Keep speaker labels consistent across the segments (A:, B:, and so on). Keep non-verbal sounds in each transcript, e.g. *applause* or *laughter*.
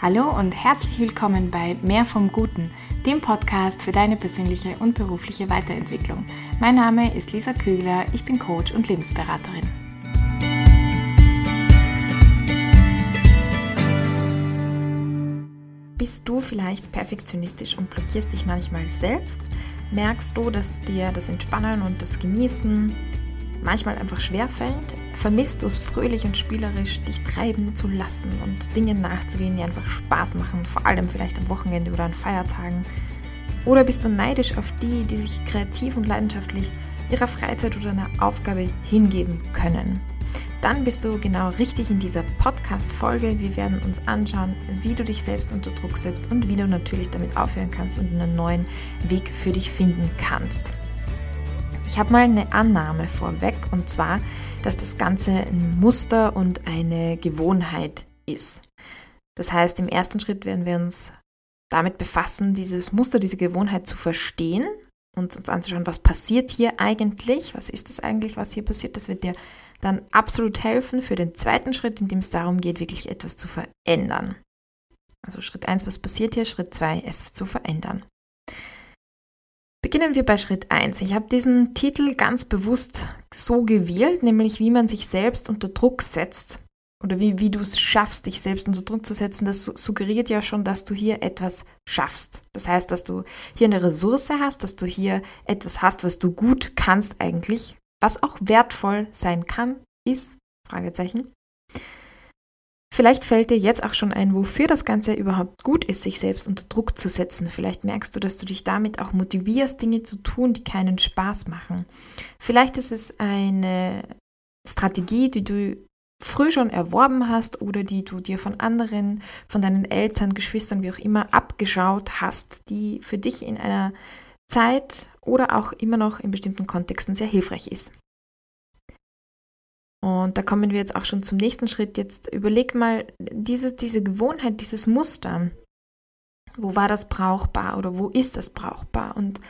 A: Hallo und herzlich willkommen bei Mehr vom Guten, dem Podcast für deine persönliche und berufliche Weiterentwicklung. Mein Name ist Lisa Kügler, ich bin Coach und Lebensberaterin. Bist du vielleicht perfektionistisch und blockierst dich manchmal selbst? Merkst du, dass dir das Entspannen und das Genießen manchmal einfach schwerfällt? Vermisst du es fröhlich und spielerisch, dich treiben zu lassen und Dingen nachzugehen, die einfach Spaß machen, vor allem vielleicht am Wochenende oder an Feiertagen? Oder bist du neidisch auf die, die sich kreativ und leidenschaftlich ihrer Freizeit oder einer Aufgabe hingeben können? Dann bist du genau richtig in dieser Podcast-Folge. Wir werden uns anschauen, wie du dich selbst unter Druck setzt und wie du natürlich damit aufhören kannst und einen neuen Weg für dich finden kannst. Ich habe mal eine Annahme vorweg und zwar, dass das Ganze ein Muster und eine Gewohnheit ist. Das heißt, im ersten Schritt werden wir uns damit befassen, dieses Muster, diese Gewohnheit zu verstehen und uns anzuschauen, was passiert hier eigentlich, was ist das eigentlich, was hier passiert. Das wird dir dann absolut helfen für den zweiten Schritt, in dem es darum geht, wirklich etwas zu verändern. Also Schritt 1, was passiert hier? Schritt 2, es zu verändern. Beginnen wir bei Schritt 1. Ich habe diesen Titel ganz bewusst so gewählt, nämlich wie man sich selbst unter Druck setzt oder wie, wie du es schaffst, dich selbst unter Druck zu setzen. Das suggeriert ja schon, dass du hier etwas schaffst. Das heißt, dass du hier eine Ressource hast, dass du hier etwas hast, was du gut kannst eigentlich, was auch wertvoll sein kann, ist, Fragezeichen. Vielleicht fällt dir jetzt auch schon ein, wofür das Ganze überhaupt gut ist, sich selbst unter Druck zu setzen. Vielleicht merkst du, dass du dich damit auch motivierst, Dinge zu tun, die keinen Spaß machen. Vielleicht ist es eine Strategie, die du früh schon erworben hast oder die du dir von anderen, von deinen Eltern, Geschwistern, wie auch immer, abgeschaut hast, die für dich in einer Zeit oder auch immer noch in bestimmten Kontexten sehr hilfreich ist. Und da kommen wir jetzt auch schon zum nächsten Schritt. Jetzt überleg mal, diese, diese Gewohnheit, dieses Muster, wo war das brauchbar oder wo ist das brauchbar? Und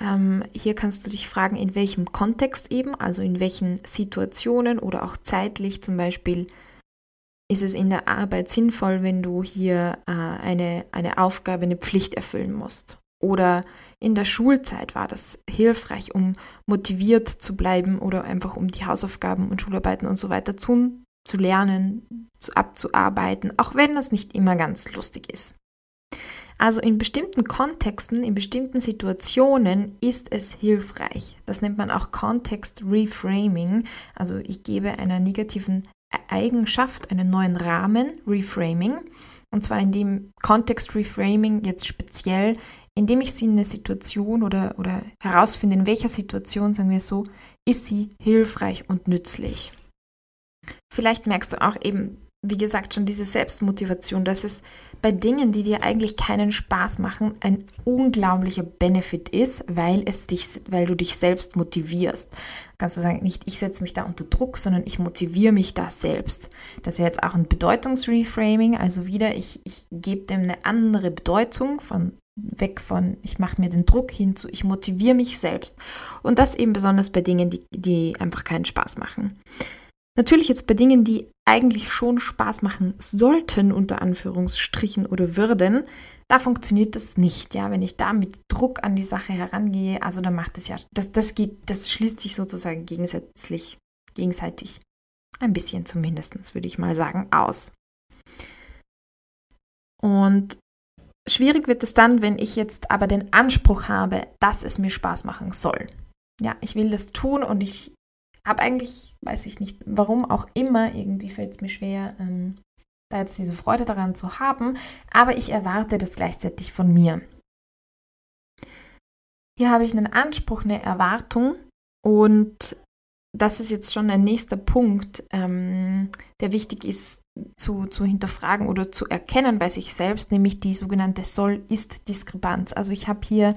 A: ähm, hier kannst du dich fragen, in welchem Kontext eben, also in welchen Situationen oder auch zeitlich zum Beispiel, ist es in der Arbeit sinnvoll, wenn du hier äh, eine, eine Aufgabe, eine Pflicht erfüllen musst? Oder in der Schulzeit war das hilfreich, um motiviert zu bleiben oder einfach um die Hausaufgaben und Schularbeiten und so weiter zu, zu lernen, zu, abzuarbeiten, auch wenn das nicht immer ganz lustig ist. Also in bestimmten Kontexten, in bestimmten Situationen ist es hilfreich. Das nennt man auch Context Reframing. Also ich gebe einer negativen Eigenschaft einen neuen Rahmen, Reframing. Und zwar in dem Context Reframing jetzt speziell indem ich sie in eine Situation oder, oder herausfinde, in welcher Situation, sagen wir so, ist sie hilfreich und nützlich. Vielleicht merkst du auch eben, wie gesagt, schon diese Selbstmotivation, dass es bei Dingen, die dir eigentlich keinen Spaß machen, ein unglaublicher Benefit ist, weil es dich, weil du dich selbst motivierst. Kannst du sagen, nicht ich setze mich da unter Druck, sondern ich motiviere mich da selbst. Das wäre jetzt auch ein Bedeutungsreframing, also wieder, ich, ich gebe dem eine andere Bedeutung von weg von ich mache mir den Druck hin zu ich motiviere mich selbst. Und das eben besonders bei Dingen, die, die einfach keinen Spaß machen. Natürlich jetzt bei Dingen, die eigentlich schon Spaß machen sollten, unter Anführungsstrichen oder würden, da funktioniert das nicht, ja, wenn ich da mit Druck an die Sache herangehe, also dann macht es ja, das, das geht, das schließt sich sozusagen gegensätzlich, gegenseitig, ein bisschen zumindest, würde ich mal sagen, aus. Und Schwierig wird es dann, wenn ich jetzt aber den Anspruch habe, dass es mir Spaß machen soll. Ja, ich will das tun und ich habe eigentlich, weiß ich nicht, warum auch immer, irgendwie fällt es mir schwer, ähm, da jetzt diese Freude daran zu haben, aber ich erwarte das gleichzeitig von mir. Hier habe ich einen Anspruch, eine Erwartung und das ist jetzt schon ein nächster Punkt, ähm, der wichtig ist zu, zu hinterfragen oder zu erkennen bei sich selbst, nämlich die sogenannte Soll-Ist-Diskrepanz. Also ich habe hier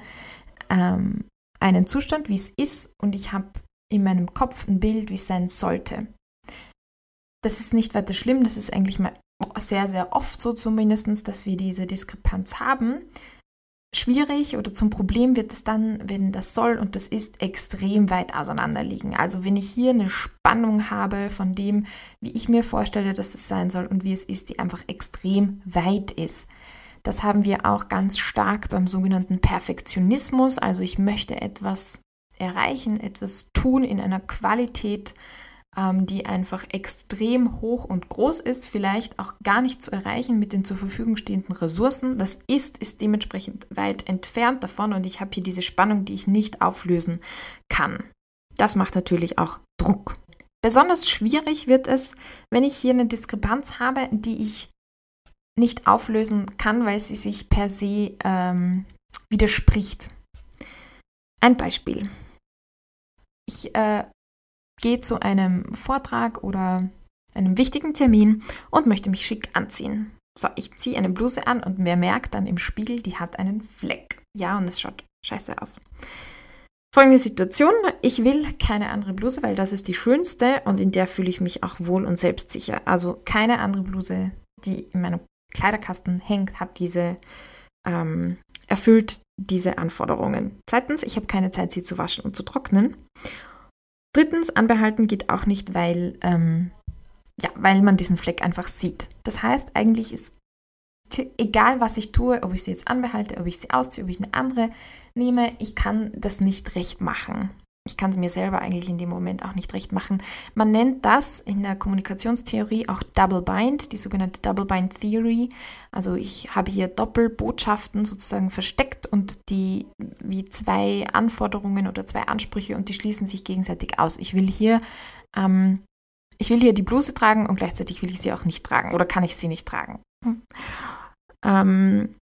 A: ähm, einen Zustand, wie es ist, und ich habe in meinem Kopf ein Bild, wie es sein sollte. Das ist nicht weiter schlimm, das ist eigentlich mal sehr, sehr oft so zumindest, dass wir diese Diskrepanz haben. schwierig oder zum Problem wird es dann, wenn das soll und das ist extrem weit auseinander liegen. Also wenn ich hier eine Spannung habe von dem, wie ich mir vorstelle, dass es sein soll und wie es ist, die einfach extrem weit ist. Das haben wir auch ganz stark beim sogenannten Perfektionismus. Also ich möchte etwas erreichen, etwas tun in einer Qualität, ähm, die einfach extrem hoch und groß ist, vielleicht auch gar nicht zu erreichen mit den zur Verfügung stehenden Ressourcen. Das ist, ist dementsprechend weit entfernt davon und ich habe hier diese Spannung, die ich nicht auflösen kann. Das macht natürlich auch Druck. Besonders schwierig wird es, wenn ich hier eine Diskrepanz habe, die ich nicht auflösen kann, weil sie sich per se ähm, widerspricht. Ein Beispiel. Ich äh, gehe zu einem Vortrag oder einem wichtigen Termin und möchte mich schick anziehen. So, ich ziehe eine Bluse an und mir merkt dann im Spiegel, die hat einen Fleck. Ja, und es schaut scheiße aus. Folgende Situation, ich will keine andere Bluse, weil das ist die schönste und in der fühle ich mich auch wohl und selbstsicher. Also keine andere Bluse, die in meinem Kleiderkasten hängt, hat diese, ähm, erfüllt diese Anforderungen. Zweitens, ich habe keine Zeit, sie zu waschen und zu trocknen. Drittens, anbehalten geht auch nicht, weil, ähm, ja, weil man diesen Fleck einfach sieht. Das heißt, eigentlich ist egal, was ich tue, ob ich sie jetzt anbehalte, ob ich sie ausziehe, ob ich eine andere nehme, ich kann das nicht recht machen. Ich kann es mir selber eigentlich in dem Moment auch nicht recht machen. Man nennt das in der Kommunikationstheorie auch Double Bind, die sogenannte Double Bind Theory. Also ich habe hier Doppelbotschaften sozusagen versteckt und die wie zwei Anforderungen oder zwei Ansprüche und die schließen sich gegenseitig aus. Ich will hier ähm, ich will hier die Bluse tragen und gleichzeitig will ich sie auch nicht tragen oder kann ich sie nicht tragen. Hm. Ähm,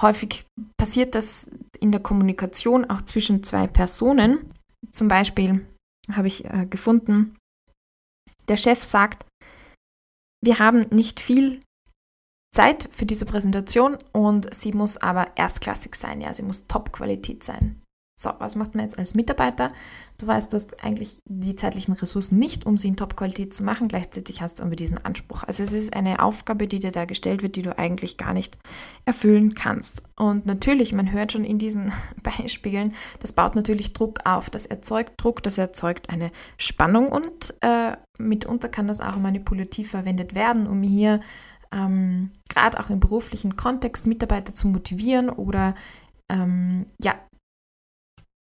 A: häufig passiert das in der Kommunikation auch zwischen zwei Personen. Zum Beispiel habe ich äh, gefunden, der Chef sagt, wir haben nicht viel Zeit für diese Präsentation und sie muss aber erstklassig sein, ja, sie muss Top-Qualität sein. So, was macht man jetzt als Mitarbeiter? Du weißt, du hast eigentlich die zeitlichen Ressourcen nicht, um sie in Top-Qualität zu machen. Gleichzeitig hast du aber diesen Anspruch. Also es ist eine Aufgabe, die dir da gestellt wird, die du eigentlich gar nicht erfüllen kannst. Und natürlich, man hört schon in diesen *laughs* Beispielen, das baut natürlich Druck auf. Das erzeugt Druck, das erzeugt eine Spannung und äh, mitunter kann das auch manipulativ verwendet werden, um hier ähm, gerade auch im beruflichen Kontext Mitarbeiter zu motivieren oder ähm, ja,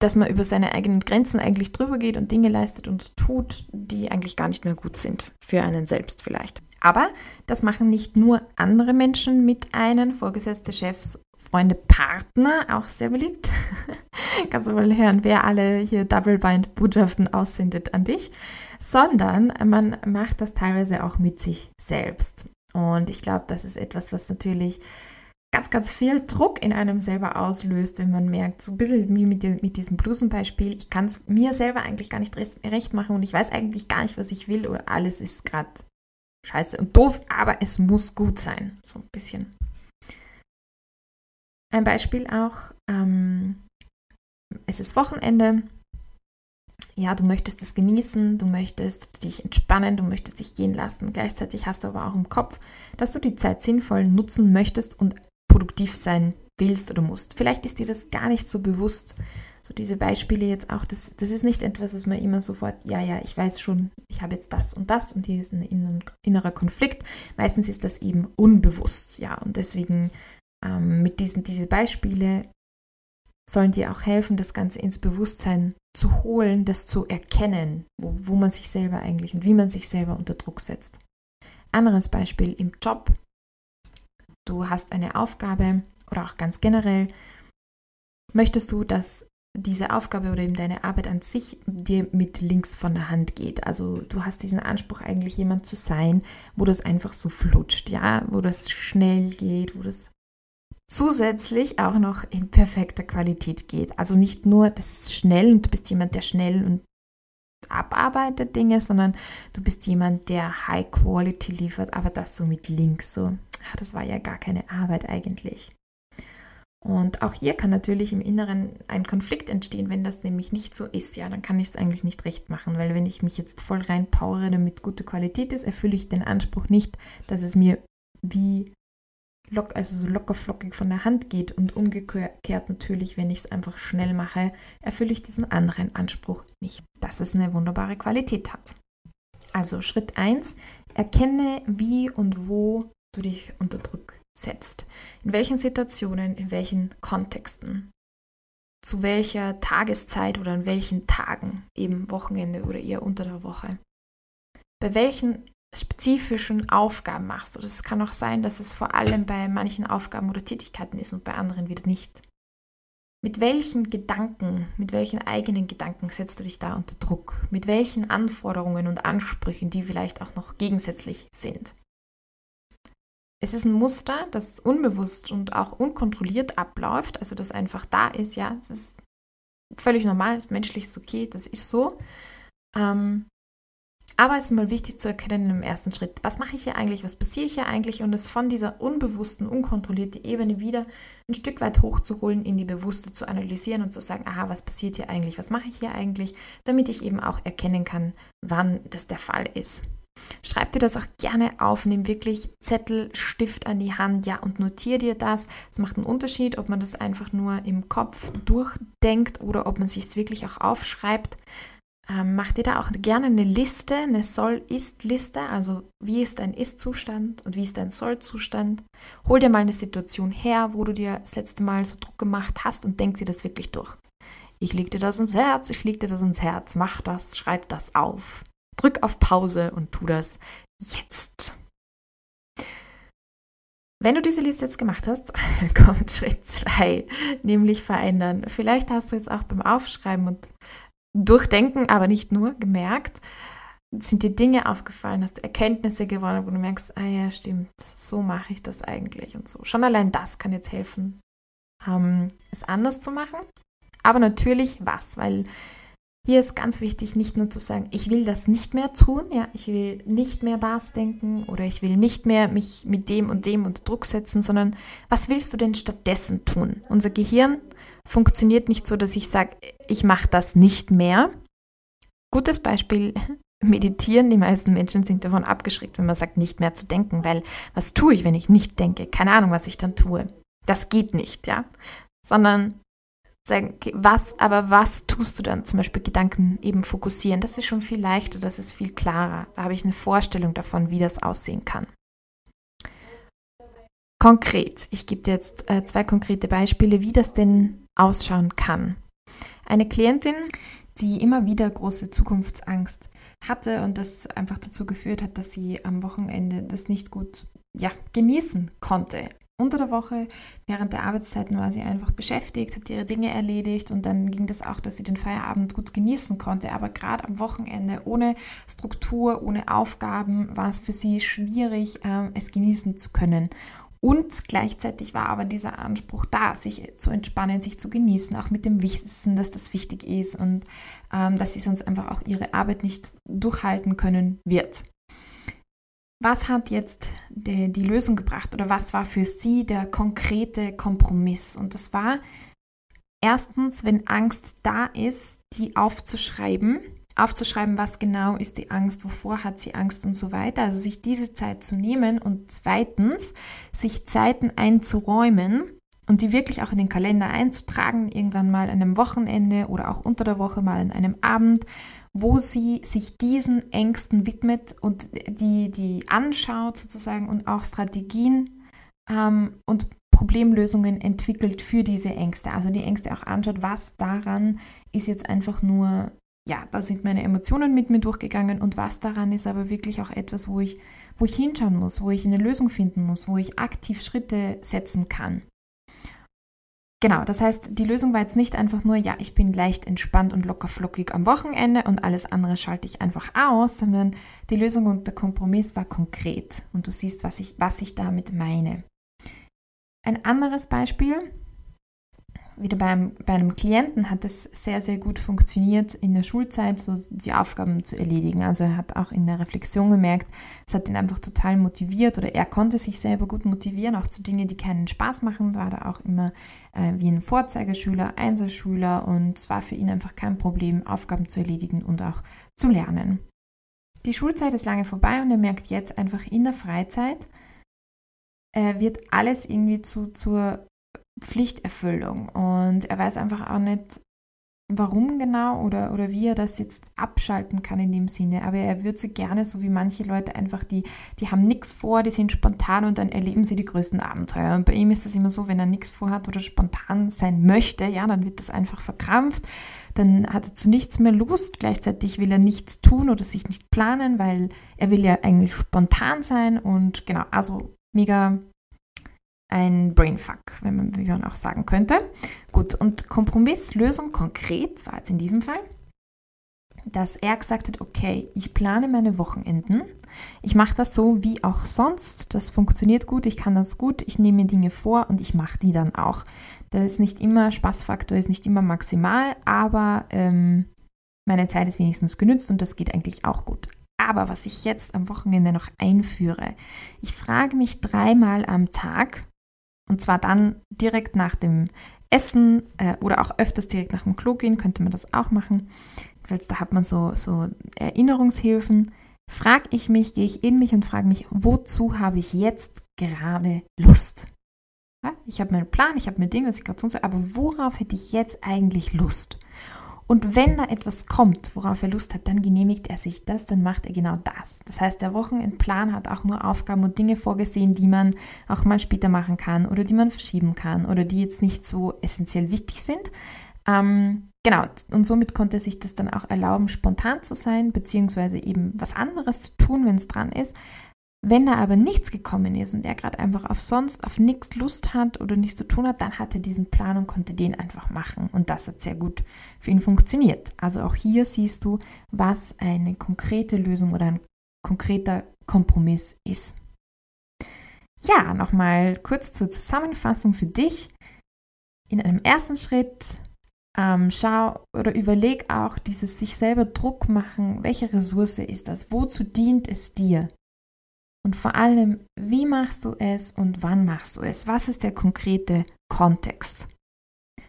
A: dass man über seine eigenen Grenzen eigentlich drüber geht und Dinge leistet und tut, die eigentlich gar nicht mehr gut sind, für einen selbst vielleicht. Aber das machen nicht nur andere Menschen mit einem, Vorgesetzte, Chefs, Freunde, Partner, auch sehr beliebt. *laughs* Kannst du mal hören, wer alle hier Double Bind Botschaften aussendet an dich, sondern man macht das teilweise auch mit sich selbst. Und ich glaube, das ist etwas, was natürlich ganz, ganz viel Druck in einem selber auslöst, wenn man merkt, so ein bisschen wie mit, mit diesem Blusenbeispiel, ich kann es mir selber eigentlich gar nicht recht machen und ich weiß eigentlich gar nicht, was ich will oder alles ist gerade scheiße und doof, aber es muss gut sein. So ein bisschen. Ein Beispiel auch, ähm, es ist Wochenende, ja, du möchtest es genießen, du möchtest dich entspannen, du möchtest dich gehen lassen. Gleichzeitig hast du aber auch im Kopf, dass du die Zeit sinnvoll nutzen möchtest und produktiv sein willst oder musst. Vielleicht ist dir das gar nicht so bewusst. So diese Beispiele jetzt auch, das, das ist nicht etwas, was man immer sofort, ja, ja, ich weiß schon, ich habe jetzt das und das und hier ist ein innerer Konflikt. Meistens ist das eben unbewusst, ja, und deswegen ähm, mit diesen diese Beispiele sollen dir auch helfen, das Ganze ins Bewusstsein zu holen, das zu erkennen, wo, wo man sich selber eigentlich und wie man sich selber unter Druck setzt. Anderes Beispiel im Job du hast eine Aufgabe oder auch ganz generell, möchtest du, dass diese Aufgabe oder eben deine Arbeit an sich dir mit links von der Hand geht. Also du hast diesen Anspruch eigentlich jemand zu sein, wo das einfach so flutscht, ja, wo das schnell geht, wo das zusätzlich auch noch in perfekter Qualität geht. Also nicht nur, das ist schnell und du bist jemand, der schnell und abarbeitet Dinge, sondern du bist jemand, der High Quality liefert, aber das so mit links so ach, das war ja gar keine Arbeit eigentlich. Und auch hier kann natürlich im Inneren ein Konflikt entstehen, wenn das nämlich nicht so ist. Ja, dann kann ich es eigentlich nicht recht machen, weil wenn ich mich jetzt voll reinpowere, damit gute Qualität ist, erfülle ich den Anspruch nicht, dass es mir wie lock, also so locker flockig von der Hand geht und umgekehrt natürlich, wenn ich es einfach schnell mache, erfülle ich diesen anderen Anspruch nicht, dass es eine wunderbare Qualität hat. Also Schritt 1, erkenne, wie und wo du dich unter Druck setzt. In welchen Situationen, in welchen Kontexten, zu welcher Tageszeit oder an welchen Tagen, eben Wochenende oder eher unter der Woche. Bei welchen spezifischen Aufgaben machst. Oder es kann auch sein, dass es vor allem bei manchen Aufgaben oder Tätigkeiten ist und bei anderen wieder nicht. Mit welchen Gedanken, mit welchen eigenen Gedanken setzt du dich da unter Druck? Mit welchen Anforderungen und Ansprüchen, die vielleicht auch noch gegensätzlich sind? Es ist ein Muster, das unbewusst und auch unkontrolliert abläuft, also das einfach da ist, ja, es ist völlig normal, es ist menschlich, ist okay, das ist so. Ähm, aber es ist mal wichtig zu erkennen im ersten Schritt, was mache ich hier eigentlich, was passiert hier eigentlich und es von dieser unbewussten, unkontrollierten Ebene wieder ein Stück weit hochzuholen, in die bewusste zu analysieren und zu sagen, aha, was passiert hier eigentlich, was mache ich hier eigentlich, damit ich eben auch erkennen kann, wann das der Fall ist. Schreib dir das auch gerne auf, nimm wirklich Zettel, Stift an die Hand, ja, und notiere dir das. Es macht einen Unterschied, ob man das einfach nur im Kopf durchdenkt oder ob man sich es wirklich auch aufschreibt. Ähm, mach dir da auch gerne eine Liste, eine Soll-Ist-Liste, also wie ist dein Ist-Zustand und wie ist dein Soll-Zustand. Hol dir mal eine Situation her, wo du dir das letzte Mal so Druck gemacht hast und denk dir das wirklich durch. Ich leg dir das ins Herz, ich leg dir das ins Herz, mach das, schreib das auf. Drück auf Pause und tu das jetzt. Wenn du diese Liste jetzt gemacht hast, *laughs* kommt Schritt 2, nämlich verändern. Vielleicht hast du jetzt auch beim Aufschreiben und Durchdenken, aber nicht nur, gemerkt, sind dir Dinge aufgefallen, hast du Erkenntnisse gewonnen, wo du merkst, ah ja, stimmt, so mache ich das eigentlich und so. Schon allein das kann jetzt helfen, ähm, es anders zu machen. Aber natürlich was, weil hier ist ganz wichtig, nicht nur zu sagen, ich will das nicht mehr tun, ja, ich will nicht mehr das denken oder ich will nicht mehr mich mit dem und dem unter Druck setzen, sondern was willst du denn stattdessen tun? Unser Gehirn funktioniert nicht so, dass ich sage, ich mache das nicht mehr. Gutes Beispiel, *laughs* meditieren. Die meisten Menschen sind davon abgeschreckt, wenn man sagt, nicht mehr zu denken, weil was tue ich, wenn ich nicht denke? Keine Ahnung, was ich dann tue. Das geht nicht, ja. Sondern sagen, okay, was, aber was tust du dann? Zum Beispiel Gedanken eben fokussieren. Das ist schon viel leichter, das ist viel klarer. Da habe ich eine Vorstellung davon, wie das aussehen kann. Konkret, ich gebe dir jetzt äh, zwei konkrete Beispiele, wie das denn ausschauen kann. Eine Klientin, die immer wieder große Zukunftsangst hatte und das einfach dazu geführt hat, dass sie am Wochenende das nicht gut ja, genießen konnte. Unter der Woche, während der Arbeitszeiten war sie einfach beschäftigt, hat ihre Dinge erledigt und dann ging das auch, dass sie den Feierabend gut genießen konnte. Aber gerade am Wochenende ohne Struktur, ohne Aufgaben war es für sie schwierig, äh, es genießen zu können. Und gleichzeitig war aber dieser Anspruch da, sich zu entspannen, sich zu genießen, auch mit dem Wissen, dass das wichtig ist und ähm, dass sie sonst einfach auch ihre Arbeit nicht durchhalten können wird. Was hat jetzt die, die Lösung gebracht oder was war für sie der konkrete Kompromiss? Und das war erstens, wenn Angst da ist, die aufzuschreiben aufzuschreiben, was genau ist die Angst, wovor hat sie Angst und so weiter. Also sich diese Zeit zu nehmen und zweitens sich Zeiten einzuräumen und die wirklich auch in den Kalender einzutragen, irgendwann mal an einem Wochenende oder auch unter der Woche mal an einem Abend, wo sie sich diesen Ängsten widmet und die, die anschaut sozusagen und auch Strategien ähm, und Problemlösungen entwickelt für diese Ängste. Also die Ängste auch anschaut, was daran ist jetzt einfach nur ja, da sind meine Emotionen mit mir durchgegangen und was daran ist aber wirklich auch etwas, wo ich, wo ich hinschauen muss, wo ich eine Lösung finden muss, wo ich aktiv Schritte setzen kann. Genau, das heißt, die Lösung war jetzt nicht einfach nur, ja, ich bin leicht entspannt und locker flockig am Wochenende und alles andere schalte ich einfach aus, sondern die Lösung und der Kompromiss war konkret und du siehst, was ich, was ich damit meine. Ein anderes Beispiel, wieder beim, bei einem Klienten hat es sehr, sehr gut funktioniert, in der Schulzeit so die Aufgaben zu erledigen. Also er hat auch in der Reflexion gemerkt, es hat ihn einfach total motiviert oder er konnte sich selber gut motivieren, auch zu Dingen, die keinen Spaß machen. War da auch immer äh, wie ein Vorzeigeschüler, Einserschüler und es war für ihn einfach kein Problem, Aufgaben zu erledigen und auch zu lernen. Die Schulzeit ist lange vorbei und er merkt jetzt einfach in der Freizeit, äh, wird alles irgendwie zu, zur Pflichterfüllung und er weiß einfach auch nicht, warum genau oder, oder wie er das jetzt abschalten kann in dem Sinne. Aber er würde so gerne, so wie manche Leute einfach, die, die haben nichts vor, die sind spontan und dann erleben sie die größten Abenteuer. Und bei ihm ist das immer so, wenn er nichts vorhat oder spontan sein möchte, ja, dann wird das einfach verkrampft. Dann hat er zu nichts mehr Lust. Gleichzeitig will er nichts tun oder sich nicht planen, weil er will ja eigentlich spontan sein und genau, also mega ein Brainfuck, wenn man, wie man auch sagen könnte. Gut, und Kompromisslösung konkret war jetzt in diesem Fall, dass er gesagt hat, okay, ich plane meine Wochenenden, ich mache das so wie auch sonst, das funktioniert gut, ich kann das gut, ich nehme mir Dinge vor und ich mache die dann auch. Das ist nicht immer, Spaßfaktor ist nicht immer maximal, aber ähm, meine Zeit ist wenigstens genützt und das geht eigentlich auch gut. Aber was ich jetzt am Wochenende noch einführe, ich frage mich dreimal am Tag, und zwar dann direkt nach dem Essen äh, oder auch öfters direkt nach dem Klo gehen, könnte man das auch machen. Weil da hat man so, so Erinnerungshilfen. Frage ich mich, gehe ich in mich und frage mich, wozu habe ich jetzt gerade Lust? Ja, ich habe meinen Plan, ich habe mein Ding, was ich gerade tun soll, aber worauf hätte ich jetzt eigentlich Lust? Und wenn da etwas kommt, worauf er Lust hat, dann genehmigt er sich das, dann macht er genau das. Das heißt, der Wochenendplan hat auch nur Aufgaben und Dinge vorgesehen, die man auch mal später machen kann oder die man verschieben kann oder die jetzt nicht so essentiell wichtig sind. Ähm, genau, und somit konnte er sich das dann auch erlauben, spontan zu sein, beziehungsweise eben was anderes zu tun, wenn es dran ist. Wenn da aber nichts gekommen ist und er gerade einfach auf sonst, auf nichts Lust hat oder nichts zu tun hat, dann hat er diesen Plan und konnte den einfach machen. Und das hat sehr gut für ihn funktioniert. Also auch hier siehst du, was eine konkrete Lösung oder ein konkreter Kompromiss ist. Ja, nochmal kurz zur Zusammenfassung für dich. In einem ersten Schritt ähm, schau oder überleg auch dieses sich selber Druck machen, welche Ressource ist das, wozu dient es dir? Und vor allem, wie machst du es und wann machst du es? Was ist der konkrete Kontext?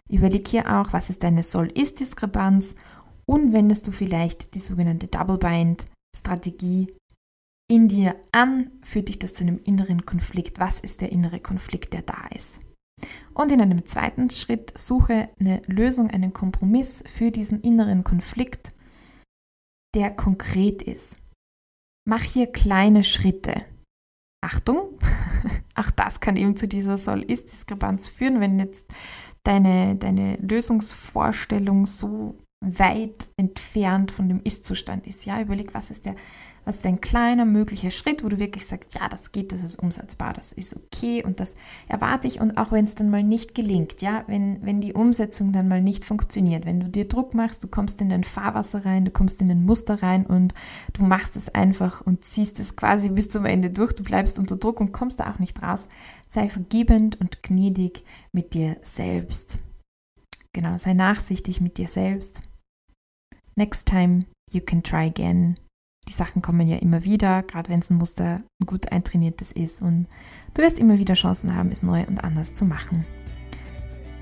A: Überleg hier auch, was ist deine Soll-Ist-Diskrepanz und wendest du vielleicht die sogenannte Double-Bind-Strategie in dir an, führt dich das zu einem inneren Konflikt. Was ist der innere Konflikt, der da ist? Und in einem zweiten Schritt suche eine Lösung, einen Kompromiss für diesen inneren Konflikt, der konkret ist. Mach hier kleine Schritte. Achtung, *laughs* auch das kann eben zu dieser Soll-Ist-Diskrepanz führen, wenn jetzt deine, deine Lösungsvorstellung so weit entfernt von dem Ist-Zustand ist. Ja, überleg, was ist der was ist ein kleiner möglicher Schritt, wo du wirklich sagst, ja, das geht, das ist umsetzbar, das ist okay und das erwarte ich und auch wenn es dann mal nicht gelingt, ja, wenn, wenn die Umsetzung dann mal nicht funktioniert, wenn du dir Druck machst, du kommst in dein Fahrwasser rein, du kommst in den Muster rein und du machst es einfach und ziehst es quasi bis zum Ende durch, du bleibst unter Druck und kommst da auch nicht raus, sei vergebend und gnädig mit dir selbst. Genau, sei nachsichtig mit dir selbst. Next time you can try again die Sachen kommen ja immer wieder, gerade wenn es ein Muster ein gut eintrainiertes ist und du wirst immer wieder Chancen haben, es neu und anders zu machen.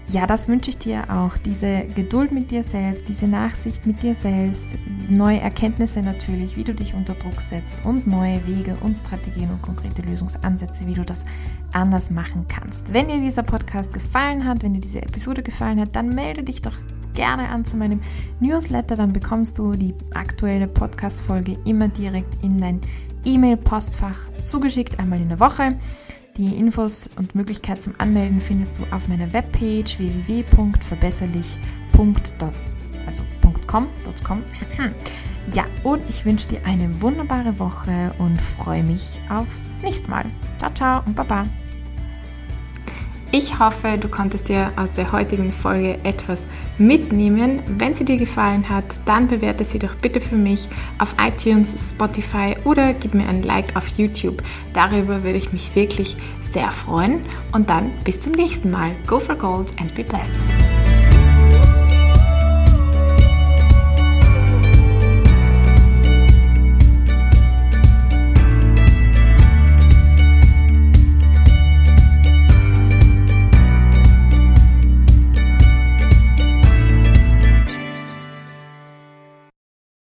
A: Ja, das wünsche ich dir auch, diese Geduld mit dir selbst, diese Nachsicht mit dir selbst, neue Erkenntnisse natürlich, wie du dich unter Druck setzt und neue Wege und Strategien und konkrete Lösungsansätze, wie du das anders machen kannst. Wenn dir dieser Podcast gefallen hat, wenn dir diese Episode gefallen hat, dann melde dich doch gerne an zu meinem Newsletter, dann bekommst du die aktuelle Podcast-Folge immer direkt in dein E-Mail-Postfach zugeschickt, einmal in der Woche. Die Infos und Möglichkeit zum Anmelden findest du auf meiner Webpage www.verbesserlich.com. Also *clears throat* Ja, und ich wünsche dir eine wunderbare Woche und freue mich aufs nächste Mal. Ciao, ciao und Baba. Ich hoffe, du konntest dir aus der heutigen Folge etwas mitnehmen. Wenn sie dir gefallen hat, dann bewerte sie doch bitte für mich auf iTunes, Spotify oder gib mir ein Like auf YouTube. Darüber würde ich mich wirklich sehr freuen. Und dann bis zum nächsten Mal. Go for Gold and be blessed.